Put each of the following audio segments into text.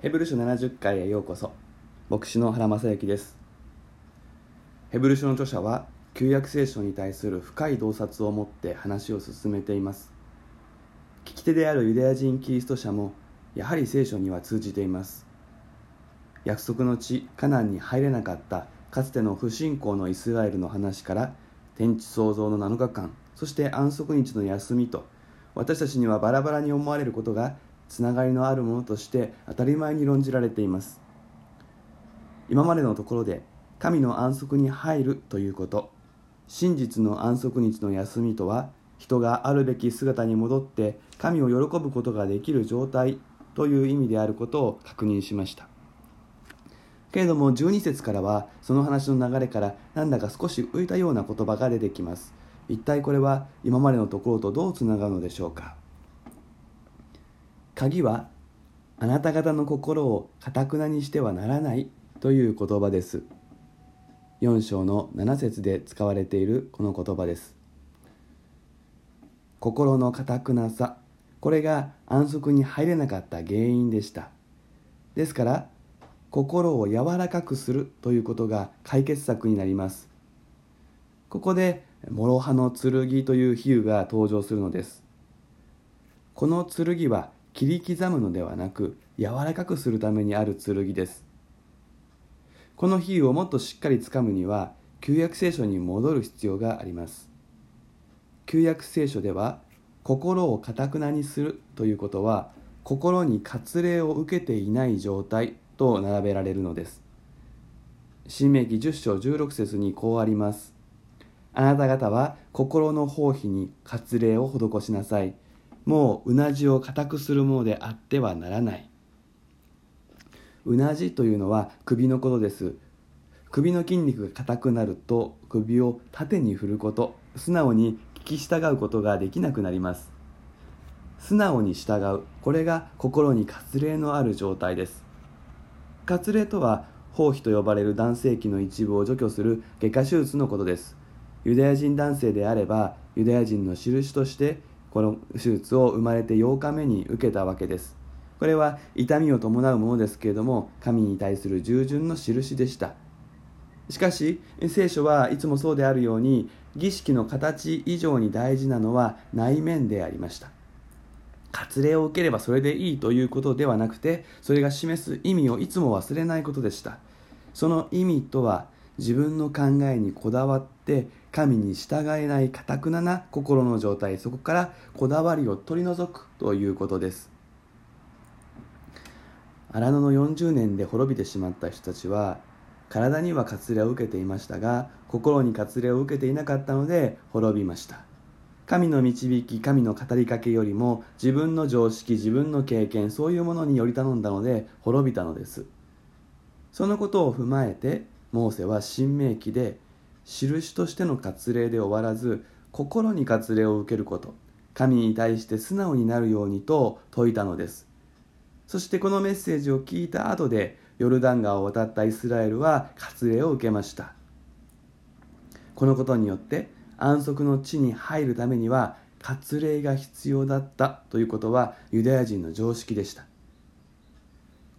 ヘブル書70回へようこそ。牧師の原正幸です。ヘブル書の著者は旧約聖書に対する深い洞察を持って話を進めています。聞き手であるユダヤ人キリスト者もやはり聖書には通じています。約束の地カナンに入れなかったかつての不信仰のイスラエルの話から天地創造の7日間そして安息日の休みと私たちにはバラバラに思われることがつながりのあるものとして当たり前に論じられています。今までのところで神の安息に入るということ。真実の安息日の休みとは人があるべき姿に戻って神を喜ぶことができる状態という意味であることを確認しました。けれども12節からはその話の流れからなんだか少し浮いたような言葉が出てきます。一体これは今までのところとどうつながるのでしょうか。鍵はあなた方の心をかたくなにしてはならないという言葉です。4章の7節で使われているこの言葉です。心のかたくなさこれが安息に入れなかった原因でした。ですから心を柔らかくするということが解決策になります。ここで諸刃の剣という比喩が登場するのです。この剣は切り刻むのではなく柔らかくするためにある剣です。この比喩をもっとしっかりつかむには旧約聖書に戻る必要があります。旧約聖書では心をかたくなにするということは心に割礼を受けていない状態と並べられるのです。新明記10章16節にこうあります。あなた方は心の包皮に割礼を施しなさい。もううなじを固くするものであってはならない。うなじというのは首のことです。首の筋肉が硬くなると首を縦に振ること。素直に聞き従うことができなくなります。素直に従う。これが心に割礼のある状態です。割礼とは包皮と呼ばれる男性器の一部を除去する外科手術のことです。ユダヤ人男性であればユダヤ人の印としてこの手術を生まれて8日目に受けたわけです。これは痛みを伴うものですけれども神に対する従順の印でした。しかし聖書はいつもそうであるように儀式の形以上に大事なのは内面でありました。割礼を受ければそれでいいということではなくてそれが示す意味をいつも忘れないことでした。その意味とは自分の考えにこだわって神に従えないかたくなな心の状態そこからこだわりを取り除くということです。荒野の40年で滅びてしまった人たちは体には割礼を受けていましたが心に割礼を受けていなかったので滅びました。神の導き神の語りかけよりも自分の常識自分の経験そういうものにより頼んだので滅びたのです。そのことを踏まえてモーセは新明記で印としての割礼で終わらず心に割礼を受けること。神に対して素直になるようにと説いたのです。そしてこのメッセージを聞いた後でヨルダン川を渡ったイスラエルは割礼を受けました。このことによって安息の地に入るためには割礼が必要だったということはユダヤ人の常識でした。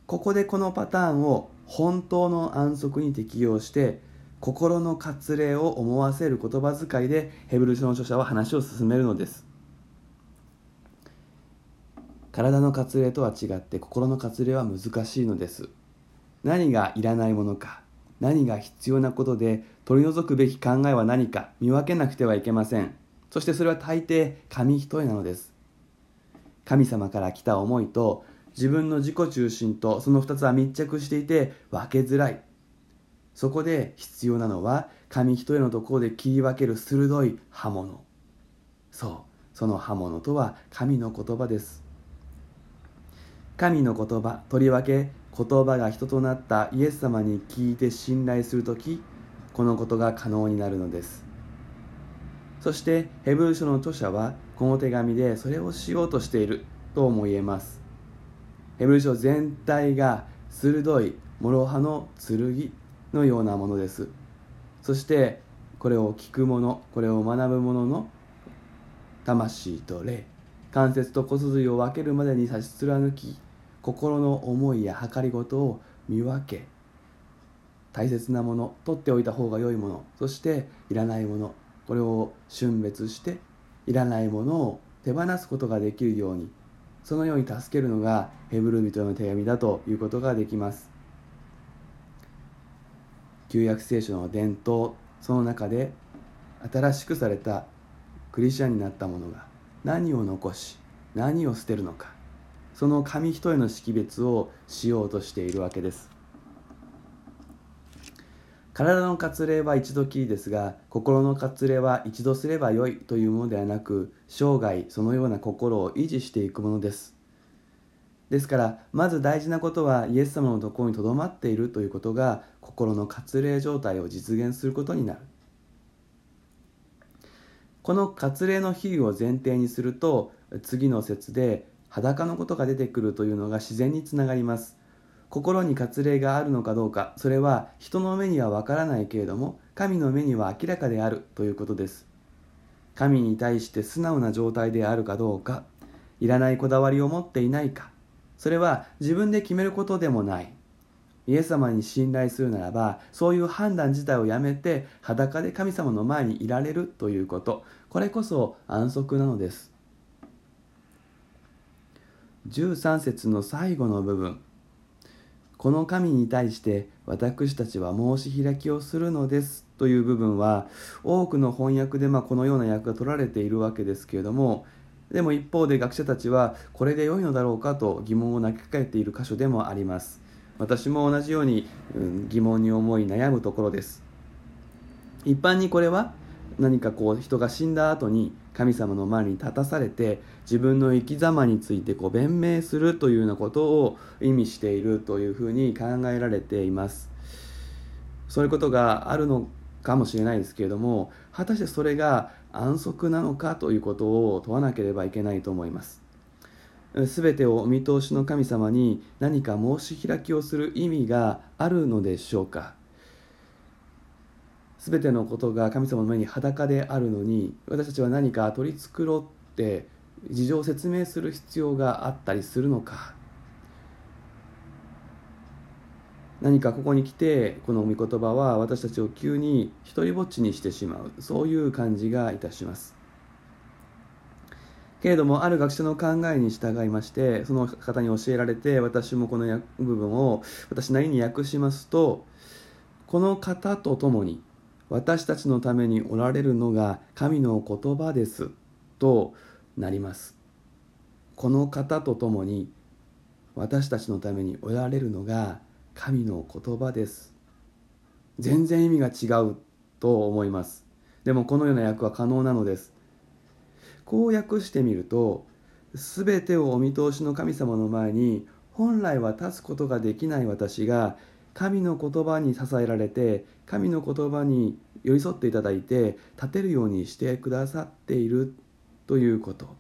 ここでこのパターンを本当の安息に適用して心の割礼を思わせる言葉遣いでヘブル書の著者は話を進めるのです。体の割礼とは違って心の割礼は難しいのです。何がいらないものか何が必要なことで取り除くべき考えは何か見分けなくてはいけません。そしてそれは大抵紙一重なのです。神様から来た思いと自分の自己中心とその2つは密着していて分けづらい。そこで必要なのは紙一重のところで切り分ける鋭い刃物。そうその刃物とは神の言葉です。神の言葉とりわけ言葉が人となったイエス様に聞いて信頼する時このことが可能になるのです。そしてヘブル書の著者はこの手紙でそれをしようとしているとも言えます。ヘブル書全体が鋭い諸刃の剣。のようなものです。そしてこれを聞く者これを学ぶ者の魂と霊。関節と骨髄を分けるまでに差し貫き心の思いや計りごとを見分け大切なもの取っておいた方が良いものそしていらないものこれを峻別していらないものを手放すことができるようにそのように助けるのがヘブル人の手紙だということができます。旧約聖書の伝統その中で新しくされたクリスチャンになった者が何を残し何を捨てるのかその紙一重の識別をしようとしているわけです。体の割礼は一度きりですが心の割礼は一度すればよいというものではなく生涯そのような心を維持していくものです。ですからまず大事なことはイエス様のところにとどまっているということが心の割礼状態を実現することになる。この割礼の比喩を前提にすると次の説で裸のことが出てくるというのが自然につながります。心に割礼があるのかどうかそれは人の目にはわからないけれども神の目には明らかであるということです。神に対して素直な状態であるかどうかいらないこだわりを持っていないかそれは自分で決めることでもない。イエス様に信頼するならばそういう判断自体をやめて裸で神様の前にいられるということ。これこそ安息なのです。13節の最後の部分。この神に対して私たちは申し開きをするのです。という部分は多くの翻訳でまこのような訳が取られているわけですけれどもでも一方で学者たちはこれで良いのだろうかと疑問を投げかけている箇所でもあります。私も同じように、うん、疑問に思い悩むところです。一般にこれは何かこう人が死んだ後に神様の前に立たされて自分の生き様についてこう弁明するというようなことを意味しているというふうに考えられています。そういうことがあるのかもしれないですけれども果たしてそれが安息なのかということを問わなければいけないと思います。全てをお見通しの神様に何か申し開きをする意味があるのでしょうか。全てのことが神様の目に裸であるのに私たちは何か取り繕って事情を説明する必要があったりするのか。何かここに来てこの御言葉は私たちを急に一りぼっちにしてしまう。そういう感じがいたします。けれどもある学者の考えに従いましてその方に教えられて私もこの部分を私なりに訳しますとこの方と共に私たちのためにおられるのが神の言葉ですとなります。この方と共に私たちのためにおられるのが神の言葉です。全然意味が違うと思います。でもこのような訳は可能なのです。こう訳してみると全てをお見通しの神様の前に本来は立つことができない私が神の言葉に支えられて神の言葉に寄り添っていただいて立てるようにしてくださっているということ。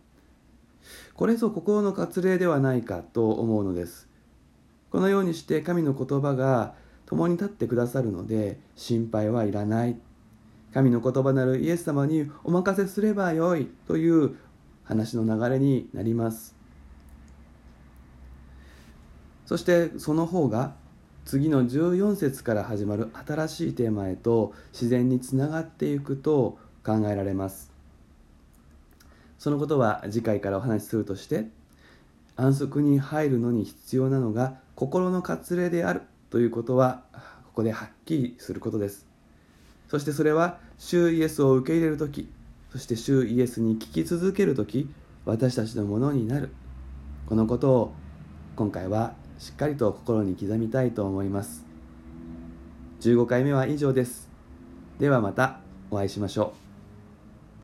これぞ心の割礼ではないかと思うのです。このようにして神の言葉が共に立ってくださるので心配はいらない。神の言葉なるイエス様にお任せすればよいという話の流れになります。そしてその方が次の14節から始まる新しいテーマへと自然につながっていくと考えられます。そのことは次回からお話しするとして安息に入るのに必要なのが心の割礼であるということはここではっきりすることです。そしてそれは主イエスを受け入れる時そして主イエスに聞き続ける時私たちのものになる。このことを今回はしっかりと心に刻みたいと思います。15回目は以上です。ではまたお会いしましょう。